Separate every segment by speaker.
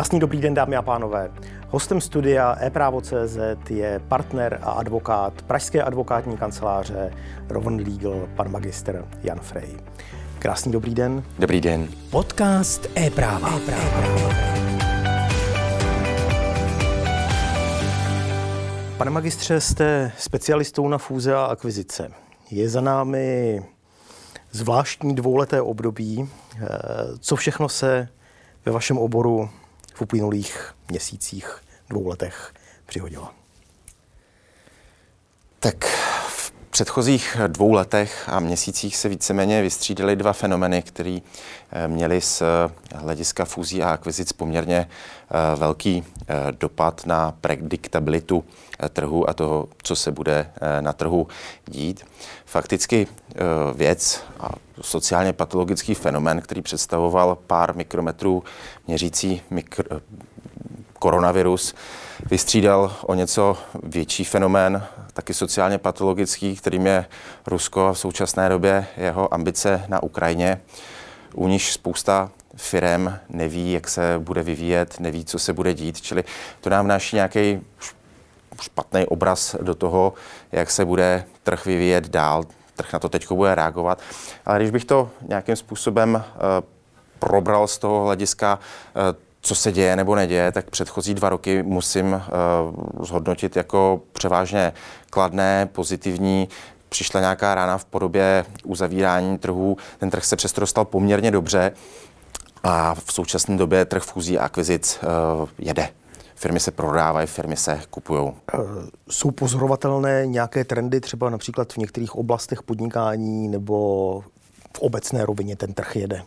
Speaker 1: Krásný dobrý den, dámy a pánové. Hostem studia ePrávo.cz je partner a advokát Pražské advokátní kanceláře Rowan Legal, pan magister Jan Frey. Krásný dobrý den.
Speaker 2: Dobrý den.
Speaker 1: Podcast e-práva. e-práva. Pane magistře, jste specialistou na fúze a akvizice. Je za námi zvláštní dvouleté období. Eh, co všechno se ve vašem oboru uplynulých měsících, dvou letech přihodilo?
Speaker 2: Tak předchozích dvou letech a měsících se víceméně vystřídaly dva fenomeny, které eh, měly z hlediska fúzí a akvizic poměrně eh, velký eh, dopad na prediktabilitu trhu a toho, co se bude na trhu dít. Fakticky věc a sociálně patologický fenomen, který představoval pár mikrometrů měřící mikro, koronavirus, vystřídal o něco větší fenomén, taky sociálně patologický, kterým je Rusko v současné době jeho ambice na Ukrajině, u níž spousta firem neví, jak se bude vyvíjet, neví, co se bude dít, čili to nám vnáší nějaký špatný obraz do toho, jak se bude trh vyvíjet dál, trh na to teď bude reagovat. Ale když bych to nějakým způsobem uh, probral z toho hlediska uh, co se děje nebo neděje, tak předchozí dva roky musím uh, zhodnotit jako převážně kladné, pozitivní. Přišla nějaká rána v podobě uzavírání trhů. Ten trh se přesto dostal poměrně dobře a v současné době trh fúzí a akvizic uh, jede. Firmy se prodávají, firmy se kupují. Eh,
Speaker 1: jsou pozorovatelné nějaké trendy třeba například v některých oblastech podnikání nebo v obecné rovině ten trh jede?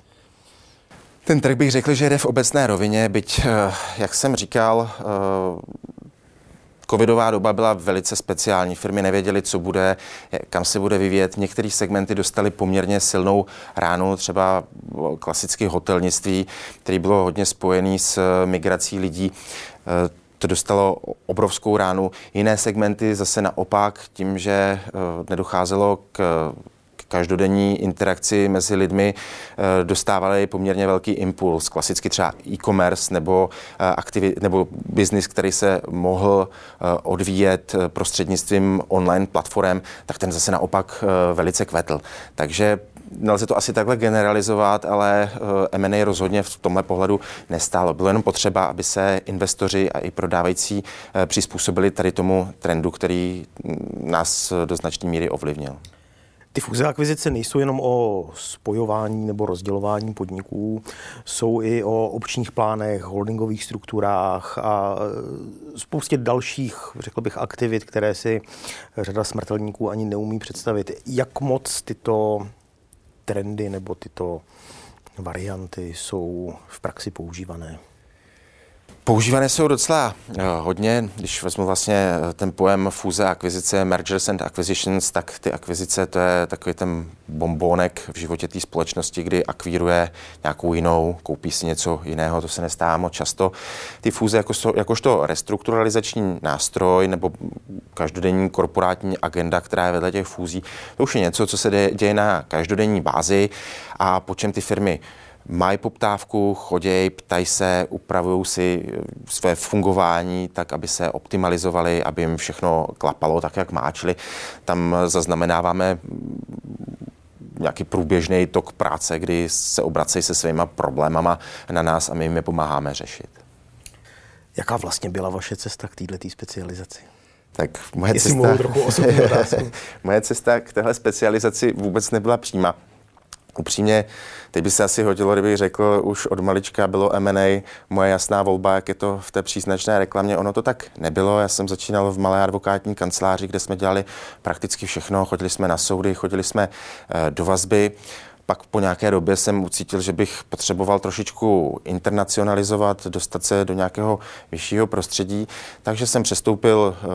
Speaker 2: Ten trh bych řekl, že jde v obecné rovině, byť, eh, jak jsem říkal, eh, Covidová doba byla velice speciální. Firmy nevěděly, co bude, kam se bude vyvíjet. Některé segmenty dostaly poměrně silnou ránu, třeba klasické hotelnictví, který bylo hodně spojený s eh, migrací lidí to dostalo obrovskou ránu. Jiné segmenty zase naopak, tím, že nedocházelo k každodenní interakci mezi lidmi eh, dostávali poměrně velký impuls. Klasicky třeba e-commerce nebo, eh, aktivi- nebo biznis, který se mohl eh, odvíjet prostřednictvím online platform, tak ten zase naopak velice kvetl. Takže nelze to asi takhle generalizovat, ale M&A rozhodně v tomhle pohledu nestálo. Bylo jenom potřeba, aby se investoři a i prodávající přizpůsobili tady tomu trendu, který mm, nás do značné míry ovlivnil.
Speaker 1: Ty fúze akvizice nejsou jenom o spojování nebo rozdělování podniků, jsou i o občních plánech, holdingových strukturách a spoustě dalších, řekl bych, aktivit, které si řada smrtelníků ani neumí představit. Jak moc tyto trendy nebo tyto varianty jsou v praxi používané?
Speaker 2: Používané jsou docela uh, hodně, když vezmu vlastně eh, ten pojem fúze, akvizice, mergers and acquisitions, tak ty akvizice to je takový ten bombónek v životě té společnosti, kdy akvíruje nějakou jinou, koupí si něco jiného, to se nestává moc často. Ty fúze jakožto, jakožto restrukturalizační nástroj nebo každodenní korporátní agenda, která je vedle těch fúzí, to už je něco, co se děje na každodenní bázi a po čem ty firmy mají poptávku, chodějí, ptají se, upravují si eh, své fungování tak, aby se optimalizovali, aby jim všechno klapalo tak, jak má. Čili tam zaznamenáváme mm, nějaký průběžný tok práce, kdy se obracejí se svýma problémama na nás a my jim je pomáháme řešit.
Speaker 1: Jaká vlastně byla vaše cesta k této specializaci?
Speaker 2: Tak moje cesta,
Speaker 1: trochu
Speaker 2: moje cesta k téhle specializaci vůbec nebyla přímá. Upřímně, teď by se asi hodilo, kdybych řekl, už od malička bylo M&A moje jasná volba, jak je to v té příznačné reklamě. Ono to tak nebylo. Já jsem začínal v malé advokátní kanceláři, kde jsme dělali prakticky všechno. Chodili jsme na soudy, chodili jsme eh, do vazby. Pak po nějaké době jsem ucítil, že bych potřeboval trošičku internacionalizovat, dostat se do nějakého vyššího prostředí, takže jsem přestoupil eh,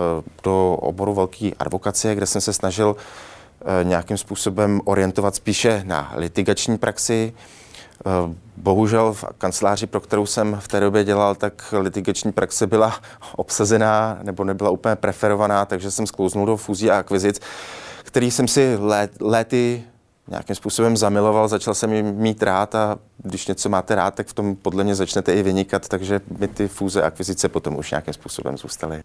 Speaker 2: do oboru velké advokacie, kde jsem se snažil nějakým způsobem orientovat spíše na litigační praxi. Eh, bohužel v kanceláři, pro kterou jsem v té době dělal, tak litigační praxe byla obsazená nebo nebyla úplně preferovaná, takže jsem sklouznul do fúzí a akvizic, který jsem si léty nějakým způsobem zamiloval, začal jsem jim mít rád a když něco máte rád, tak v tom podle mě začnete i vynikat, takže mi ty fúze a akvizice potom už nějakým způsobem zůstaly.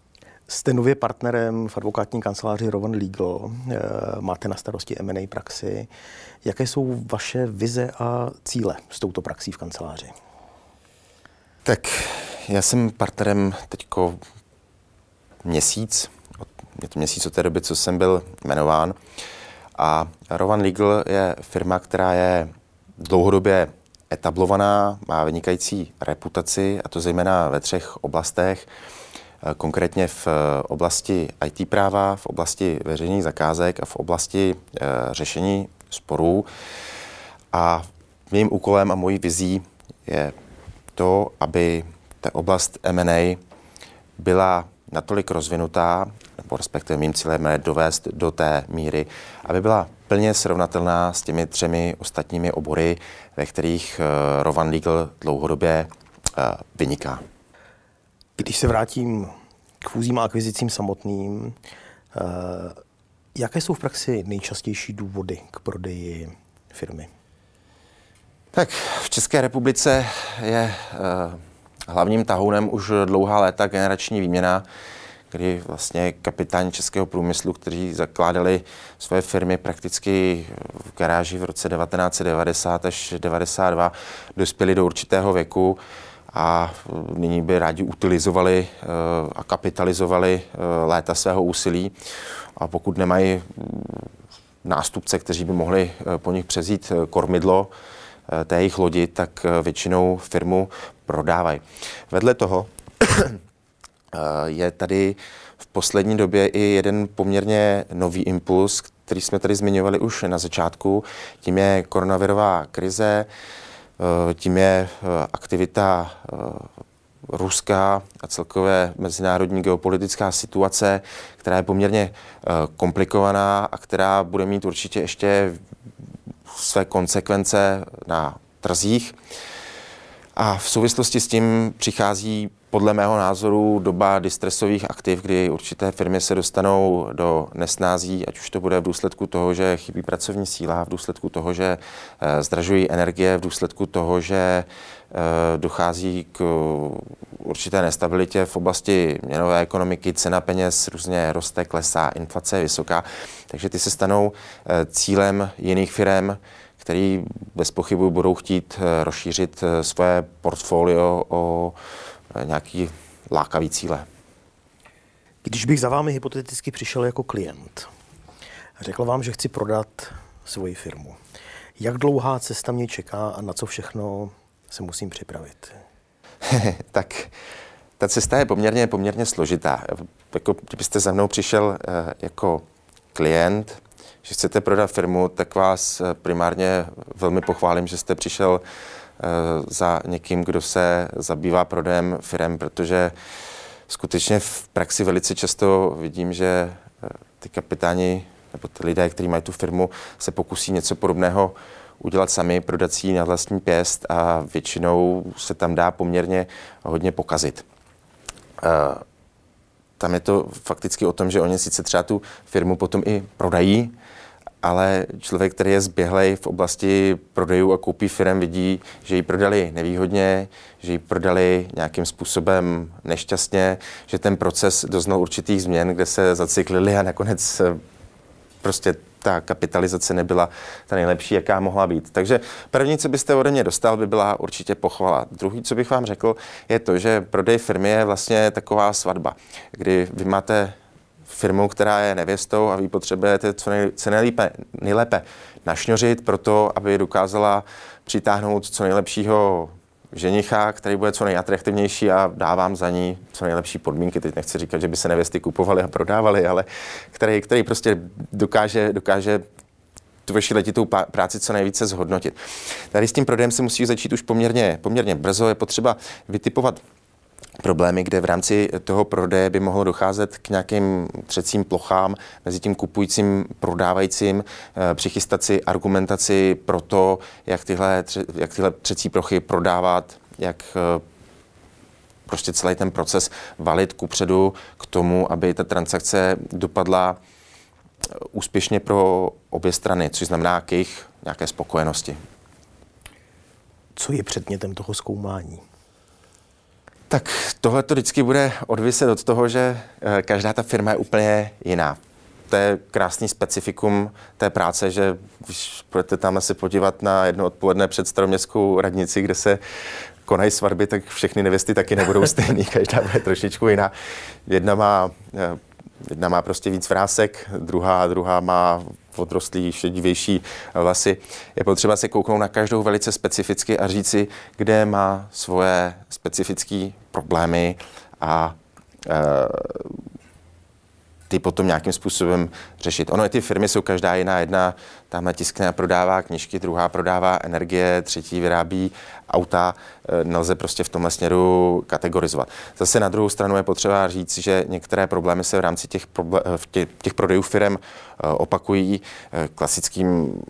Speaker 1: Jste nově partnerem v advokátní kanceláři Rowan Legal, eh, máte na starosti M&A praxi. Jaké jsou vaše vize a cíle s touto praxí v kanceláři?
Speaker 2: Tak já jsem partnerem teďko měsíc, je to měsíc od té doby, co jsem byl jmenován. A Rowan Legal je firma, která je dlouhodobě etablovaná, má vynikající reputaci, a to zejména ve třech oblastech. Eh, konkrétně v eh, oblasti IT práva, v oblasti veřejných zakázek a v oblasti eh, řešení sporů. A mým úkolem a mojí vizí je to, aby ta oblast M&A byla natolik rozvinutá, nebo respektive mým cílem je dovést do té míry, aby byla plně srovnatelná s těmi třemi ostatními obory, ve kterých Rovan Legal dlouhodobě vyniká.
Speaker 1: Když se vrátím k fúzím a akvizicím samotným, eh, jaké jsou v praxi nejčastější důvody k prodeji firmy?
Speaker 2: Tak v České republice je eh, hlavním tahounem už dlouhá léta generační výměna, kdy vlastně kapitáni českého průmyslu, kteří zakládali své firmy prakticky v garáži v roce 1990 až 1992, dospěli do určitého věku a nyní by rádi utilizovali eh, a kapitalizovali eh, léta svého úsilí. A pokud nemají mm, nástupce, kteří by mohli eh, po nich přezít kormidlo té jejich lodi, tak většinou firmu prodávají. Vedle toho je tady v poslední době i jeden poměrně nový impuls, který jsme tady zmiňovali už na začátku. Tím je koronavirová krize. Eh, tím je eh, aktivita eh, ruská a celkové mezinárodní geopolitická situace, která je poměrně komplikovaná a která bude mít určitě ještě své konsekvence na trzích. A v souvislosti s tím přichází podle mého názoru doba distresových aktiv, kdy určité firmy se dostanou do nesnází, ať už to bude v důsledku toho, že chybí pracovní síla, v důsledku toho, že eh, zdražují energie, v důsledku toho, že eh, dochází k určité nestabilitě v oblasti měnové ekonomiky, cena peněz různě roste, klesá, inflace je vysoká, takže ty se stanou eh, cílem jiných firm, který bez pochybu budou chtít rozšířit svoje portfolio o Eh, nějaký lákavý cíle.
Speaker 1: Když bych za vámi hypoteticky přišel jako klient a řekl vám, že chci prodat svoji firmu, jak dlouhá cesta mě čeká a na co všechno se musím připravit?
Speaker 2: tak ta cesta je poměrně, poměrně složitá. Jako, kdybyste za mnou přišel eh, jako klient, že chcete prodat firmu, tak vás eh, primárně velmi pochválím, že jste přišel Eh, za někým, kdo se zabývá prodejem firm, protože skutečně v praxi velice často vidím, že eh, ty kapitáni nebo ty lidé, kteří mají tu firmu, se pokusí něco podobného udělat sami, prodat si na vlastní pěst a většinou se tam dá poměrně hodně pokazit. Eh, tam je to fakticky o tom, že oni sice třeba tu firmu potom i prodají, ale člověk, který je zběhlej v oblasti prodejů a koupí firm, vidí, že ji prodali nevýhodně, že ji prodali nějakým způsobem nešťastně, že ten proces doznal určitých změn, kde se zacyklili a nakonec eh, prostě ta kapitalizace nebyla ta nejlepší, jaká mohla být. Takže první, co byste ode mě dostal, by byla určitě pochvala. Druhý, co bych vám řekl, je to, že prodej firmy je vlastně taková svatba, kdy vy máte firmou, která je nevěstou a vy potřebujete co, nej, co nejlépe, nejlépe našňořit pro to, aby dokázala přitáhnout co nejlepšího ženicha, který bude co nejatraktivnější a dávám za ní co nejlepší podmínky. Teď nechci říkat, že by se nevěsty kupovaly a prodávaly, ale který, který prostě dokáže, dokáže tu vaši letitou práci co nejvíce zhodnotit. Tady s tím prodejem se musí začít už poměrně, poměrně brzo. Je potřeba vytipovat problémy, kde v rámci toho prodeje by mohlo docházet k nějakým třecím plochám mezi tím kupujícím, prodávajícím, eh, přichystat si argumentaci pro to, jak tyhle, jak tyhle třecí plochy prodávat, jak eh, prostě celý ten proces valit kupředu k tomu, aby ta transakce dopadla eh, úspěšně pro obě strany, což znamená k jejich nějaké spokojenosti.
Speaker 1: co je předmětem toho zkoumání?
Speaker 2: Tak tohle to vždycky bude odviset od toho, že eh, každá ta firma je úplně jiná. To je krásný specifikum té práce, že když budete tam se podívat na jedno odpoledne před staroměstskou radnici, kde se konají svatby, tak všechny nevěsty taky nebudou stejný, každá bude trošičku jiná. Jedna má, eh, jedna má prostě víc vrásek, druhá, druhá má odrostlý, šedivější vlasy. Je potřeba se kouknout na každou velice specificky a říci, kde má svoje specifické problémy a e, ty potom nějakým způsobem řešit. Ono, ty firmy jsou každá jiná. Jedna tam tiskne a prodává knižky, druhá prodává energie, třetí vyrábí auta. E, nelze prostě v tomhle směru kategorizovat. Zase na druhou stranu je potřeba říct, že některé problémy se v rámci těch, problé- v těch, těch prodejů firm e, opakují. E, klasickým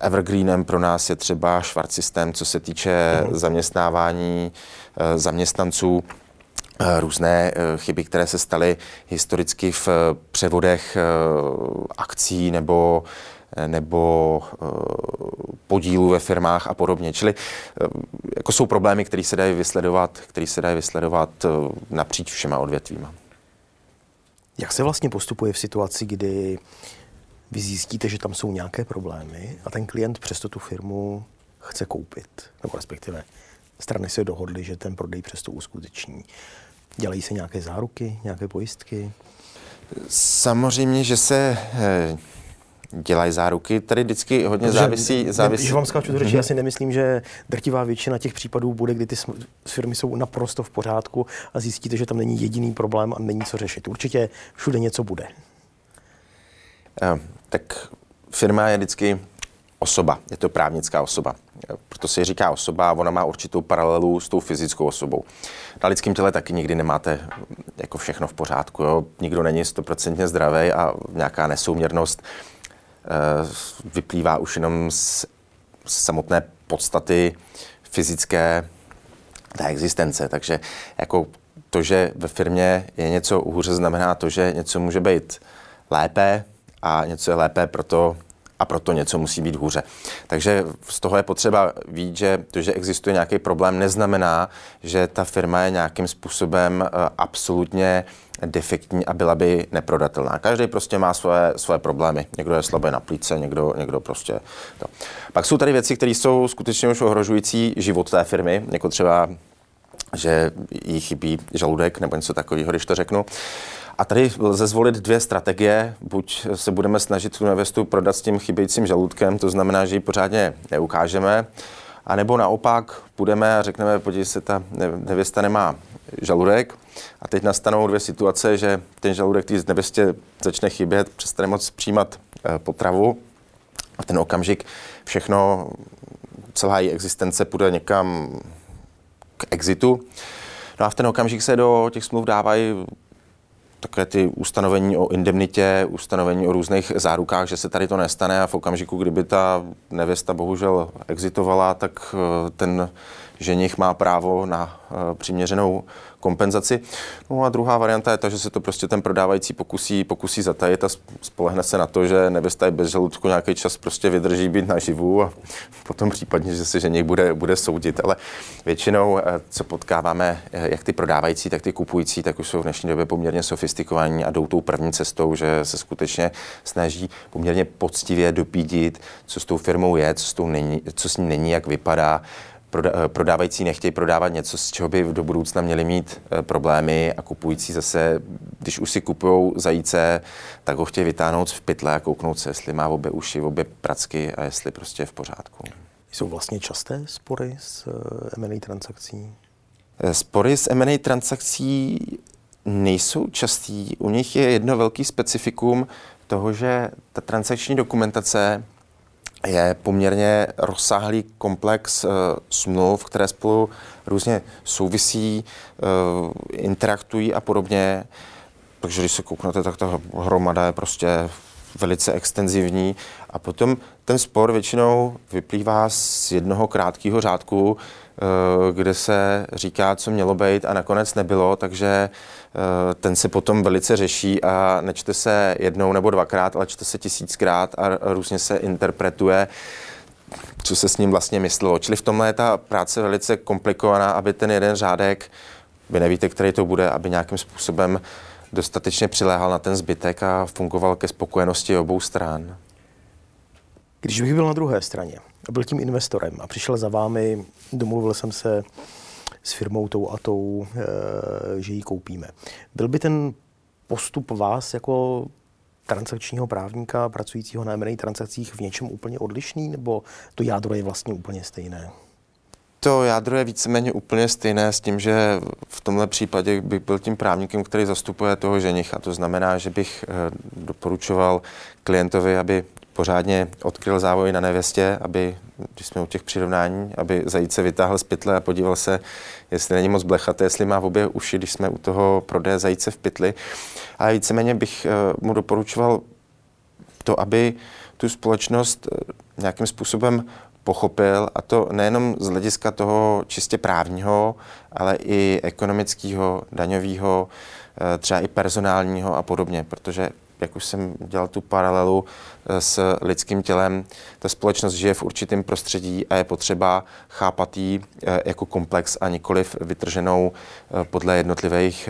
Speaker 2: Evergreenem pro nás je třeba Schwarz systém, co se týče mhm. zaměstnávání zaměstnanců. Eh, různé eh, chyby, které se staly historicky v eh, převodech akcí nebo nebo podílů ve firmách a podobně. Čili jako jsou problémy, které se dají vysledovat, které se dají vysledovat napříč všema odvětvíma.
Speaker 1: Jak se vlastně postupuje v situaci, kdy vy zjistíte, že tam jsou nějaké problémy a ten klient přesto tu firmu chce koupit, nebo respektive strany se dohodly, že ten prodej přesto uskuteční. Dělají se nějaké záruky, nějaké pojistky?
Speaker 2: Samozřejmě, že se eh, dělají záruky. Tady vždycky hodně Protože závisí... závisí...
Speaker 1: Když vám skáču do řeči, já si nemyslím, že drtivá většina těch případů bude, kdy ty firmy jsou naprosto v pořádku a zjistíte, že tam není jediný problém a není co řešit. Určitě všude něco bude.
Speaker 2: Eh, tak firma je vždycky osoba, je to právnická osoba. Proto se říká osoba a ona má určitou paralelu s tou fyzickou osobou. Na lidském těle taky nikdy nemáte jako všechno v pořádku. Jo? Nikdo není stoprocentně zdravý a nějaká nesouměrnost e, vyplývá už jenom z, samotné podstaty fyzické té existence. Takže jako to, že ve firmě je něco hůře, znamená to, že něco může být lépe a něco je lépe proto, a proto něco musí být hůře. Takže z toho je potřeba vidět, že to, že existuje nějaký problém, neznamená, že ta firma je nějakým způsobem eh, absolutně defektní a byla by neprodatelná. Každý prostě má svoje, svoje problémy. Někdo je slabý na plíce, někdo, někdo prostě to. Pak jsou tady věci, které jsou skutečně už ohrožující život té firmy, jako třeba že jí chybí žaludek nebo něco takového, když to řeknu. A tady lze zvolit dvě strategie. Buď se budeme snažit tu nevěstu prodat s tím chybějícím žaludkem, to znamená, že ji pořádně neukážeme, a nebo naopak budeme a řekneme, podívej se, ta nevěsta nemá žaludek a teď nastanou dvě situace, že ten žaludek té nevěstě začne chybět, přestane moc přijímat eh, potravu a ten okamžik všechno, celá její existence půjde někam k exitu. No a v ten okamžik se do těch smluv dávají také ty ustanovení o indemnitě, ustanovení o různých zárukách, že se tady to nestane a v okamžiku, kdyby ta nevěsta bohužel exitovala, tak eh, ten ženich má právo na přiměřenou kompenzaci. No a druhá varianta je ta, že se to prostě ten prodávající pokusí, pokusí zatajit a spolehne se na to, že nevěsta bez žaludku nějaký čas prostě vydrží být naživu a potom případně, že se ženich bude, bude soudit. Ale většinou, eh, co potkáváme, eh, jak ty prodávající, tak ty kupující, tak už jsou v dnešní době poměrně sofistikovaní a jdou tou první cestou, že se skutečně snaží poměrně poctivě dopídit, co s tou firmou je, co s, tou není, co s ní není, jak vypadá, Eh, prodávající nechtějí prodávat něco, z čeho by do budoucna měli mít eh, problémy a kupující zase, když už si kupují zajíce, tak ho chtějí vytáhnout v pytle a kouknout se, jestli má obě uši, obě pracky a jestli prostě je v pořádku.
Speaker 1: Jsou vlastně časté spory s eh, M&A transakcí?
Speaker 2: Spory s M&A transakcí nejsou častý. U nich je jedno velký specifikum toho, že ta transakční dokumentace je poměrně rozsáhlý komplex uh, smluv, které spolu různě souvisí, uh, interaktují a podobně. Takže když se kouknete, tak ta hromada je prostě velice extenzivní. A potom ten spor většinou vyplývá z jednoho krátkého řádku, kde se říká, co mělo být a nakonec nebylo, takže Eh, ten se potom velice řeší a nečte se jednou nebo dvakrát, ale čte se tisíckrát a různě se interpretuje. co se s ním vlastně myslelo. Čili v tomhle je ta práce velice komplikovaná, aby ten jeden řádek, vy nevíte, který to bude, aby nějakým způsobem dostatečně přiléhal na ten zbytek a fungoval ke spokojenosti obou stran.
Speaker 1: Když bych byl na druhé straně a byl tím investorem a přišel za vámi, domluvil jsem se s firmou tou a tou, eh, že ji koupíme. Byl by ten postup vás jako transakčního právníka pracujícího na M&A transakcích v něčem úplně odlišný, nebo to jádro je vlastně úplně stejné?
Speaker 2: To jádro je víceméně úplně stejné s tím, že v tomhle případě bych byl tím právníkem, který zastupuje toho ženicha. To znamená, že bych eh, doporučoval klientovi, aby pořádně odkryl závoj na nevěstě, aby, když jsme u těch přirovnání, aby zajíce vytáhl z pytle a podíval se, jestli není moc blechaté, jestli má v obě uši, když jsme u toho prodeje zajíce v pytli. A víceméně bych eh, mu doporučoval to, aby tu společnost eh, nějakým způsobem pochopil, a to nejenom z hlediska toho čistě právního, ale i ekonomického, daňového, eh, třeba i personálního a podobně, protože jak už jsem dělal tu paralelu eh, s lidským tělem, ta společnost žije v určitém prostředí a je potřeba chápat ji eh, jako komplex a nikoliv vytrženou eh, podle jednotlivých,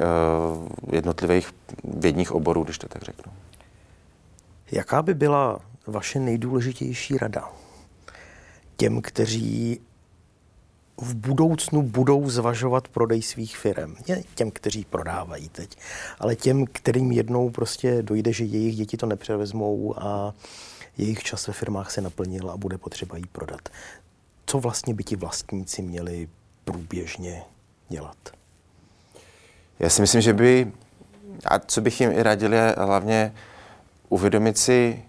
Speaker 2: jednotlivých vědních oborů, když to tak řeknu.
Speaker 1: Jaká by byla vaše nejdůležitější rada těm, kteří v budoucnu budou zvažovat prodej svých firm. Ne těm, kteří prodávají teď, ale těm, kterým jednou prostě dojde, že jejich děti to nepřevezmou a jejich čas ve firmách se naplnil a bude potřeba jí prodat. Co vlastně by ti vlastníci měli průběžně dělat?
Speaker 2: Já si myslím, že by, a co bych jim i radil, je hlavně uvědomit si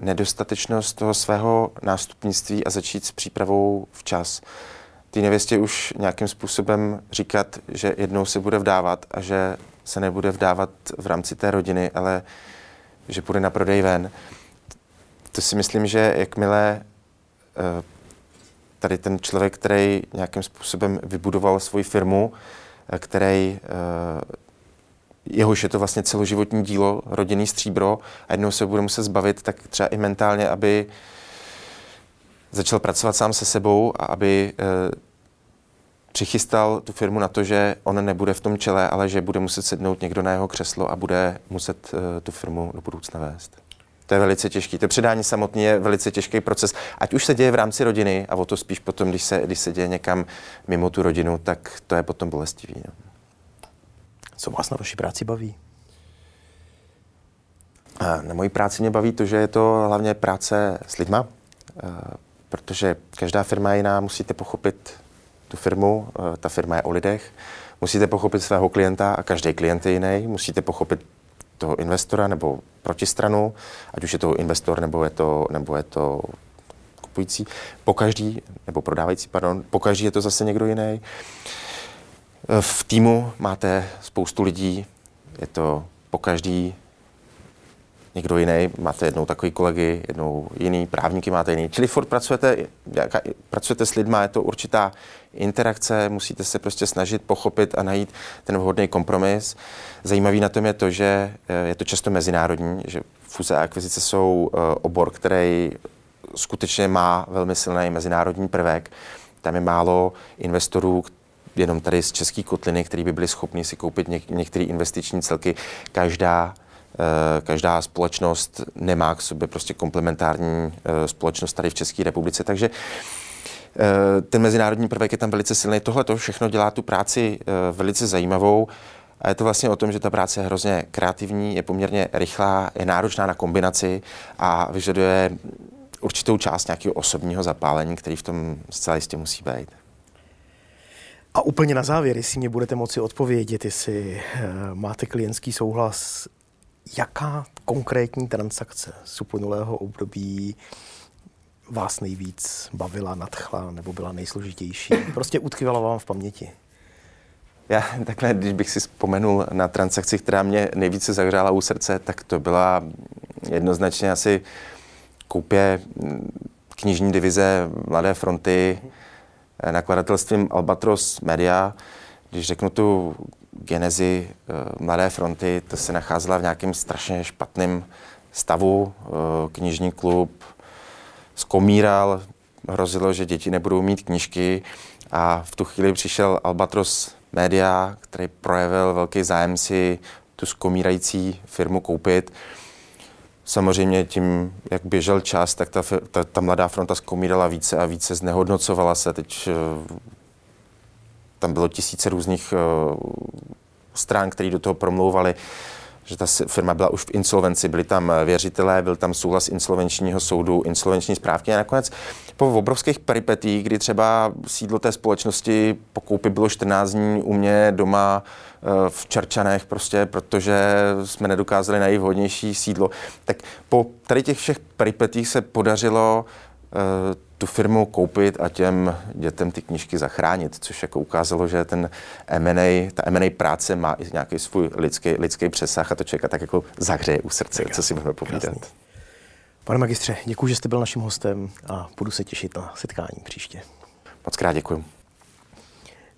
Speaker 2: nedostatečnost toho svého nástupnictví a začít s přípravou včas té nevěstě už nějakým způsobem říkat, že jednou se bude vdávat a že se nebude vdávat v rámci té rodiny, ale že půjde na prodej ven. To si myslím, že jakmile eh, tady ten člověk, který nějakým způsobem vybudoval svoji firmu, eh, který eh, jehož je to vlastně celoživotní dílo, rodinný stříbro a jednou se bude muset zbavit, tak třeba i mentálně, aby začal pracovat sám se sebou a aby e, přichystal tu firmu na to, že on nebude v tom čele, ale že bude muset sednout někdo na jeho křeslo a bude muset e, tu firmu do budoucna vést. To je velice těžký. To předání samotný je velice těžký proces. Ať už se děje v rámci rodiny, a o to spíš potom, když se, když se děje někam mimo tu rodinu, tak to je potom bolestivý. No.
Speaker 1: Co vás na vaší práci baví?
Speaker 2: Na mojí práci mě baví to, že je to hlavně práce s lidma, protože každá firma je jiná, musíte pochopit tu firmu, ta firma je o lidech, musíte pochopit svého klienta a každý klient je jiný, musíte pochopit toho investora nebo protistranu, ať už je to investor nebo je to, nebo je to kupující, po každý, nebo prodávající, pardon, po každý je to zase někdo jiný. V týmu máte spoustu lidí, je to po každý někdo jiný, máte jednou takový kolegy, jednou jiný, právníky máte jiný. Čili furt pracujete, jaká, pracujete s lidma, je to určitá interakce, musíte se prostě snažit pochopit a najít ten vhodný kompromis. Zajímavý na tom je to, že eh, je to často mezinárodní, že fuze a akvizice jsou eh, obor, který skutečně má velmi silný mezinárodní prvek. Tam je málo investorů, jenom tady z české kotliny, který by byli schopni si koupit něk- některé investiční celky. Každá každá společnost nemá k sobě prostě komplementární eh, společnost tady v České republice, takže eh, ten mezinárodní prvek je tam velice silný. Tohle to všechno dělá tu práci velice zajímavou. A je to vlastně o tom, že ta práce je hrozně kreativní, je poměrně rychlá, je náročná na kombinaci a vyžaduje určitou část nějakého osobního zapálení, který v tom zcela jistě musí být.
Speaker 1: A úplně na závěr, jestli mě budete moci odpovědět, jestli máte klientský souhlas, jaká konkrétní transakce z uplynulého období vás nejvíc bavila, nadchla nebo byla nejsložitější? Prostě utkvěla vám v paměti?
Speaker 2: Já takhle, když bych si vzpomenul na transakci, která mě nejvíce zahřála u srdce, tak to byla jednoznačně asi koupě knižní divize Mladé fronty, nakladatelstvím Albatros Media. Když řeknu tu genezi uh, Mladé fronty, to se nacházela v nějakém strašně špatném stavu. Uh, knižní klub skomíral, hrozilo, že děti nebudou mít knížky a v tu chvíli přišel Albatros Media, který projevil velký zájem si tu skomírající firmu koupit. Samozřejmě tím, jak běžel čas, tak ta, ta, ta mladá fronta zkomírala více a více, znehodnocovala se. Teď eh, tam bylo tisíce různých uh, stran, které do toho promlouvaly, že ta firma byla už v insolvenci, byli tam eh, věřitelé, byl tam souhlas insolvenčního soudu, insolvenční správky a nakonec po obrovských peripetích, kdy třeba sídlo té společnosti po koupi bylo 14 dní u mě doma eh, v Čerčanech, prostě, protože jsme nedokázali najít vhodnější sídlo, tak po tady těch všech peripetích se podařilo tu firmu koupit a těm dětem ty knížky zachránit, což jako ukázalo, že ten M&A, ta M&A práce má i nějaký svůj lidský, lidský přesah a to člověka tak jako zahřeje u srdce, tak co si budeme povídat. Krásný.
Speaker 1: Pane magistře, děkuji, že jste byl naším hostem a budu se těšit na setkání příště.
Speaker 2: Moc krát děkuji.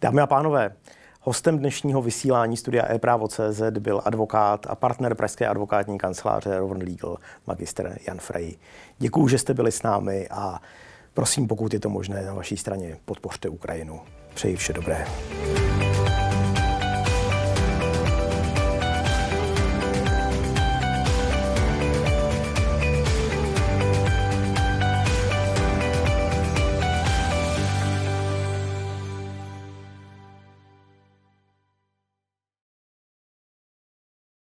Speaker 1: Dámy a pánové, hostem dnešního vysílání studia e-právo.cz byl advokát a partner pražské advokátní kanceláře Rovn Legal, magister Jan Frey. Děkuji, že jste byli s námi a Prosím, pokud je to možné na vaší straně, podpořte Ukrajinu. Přeji vše dobré.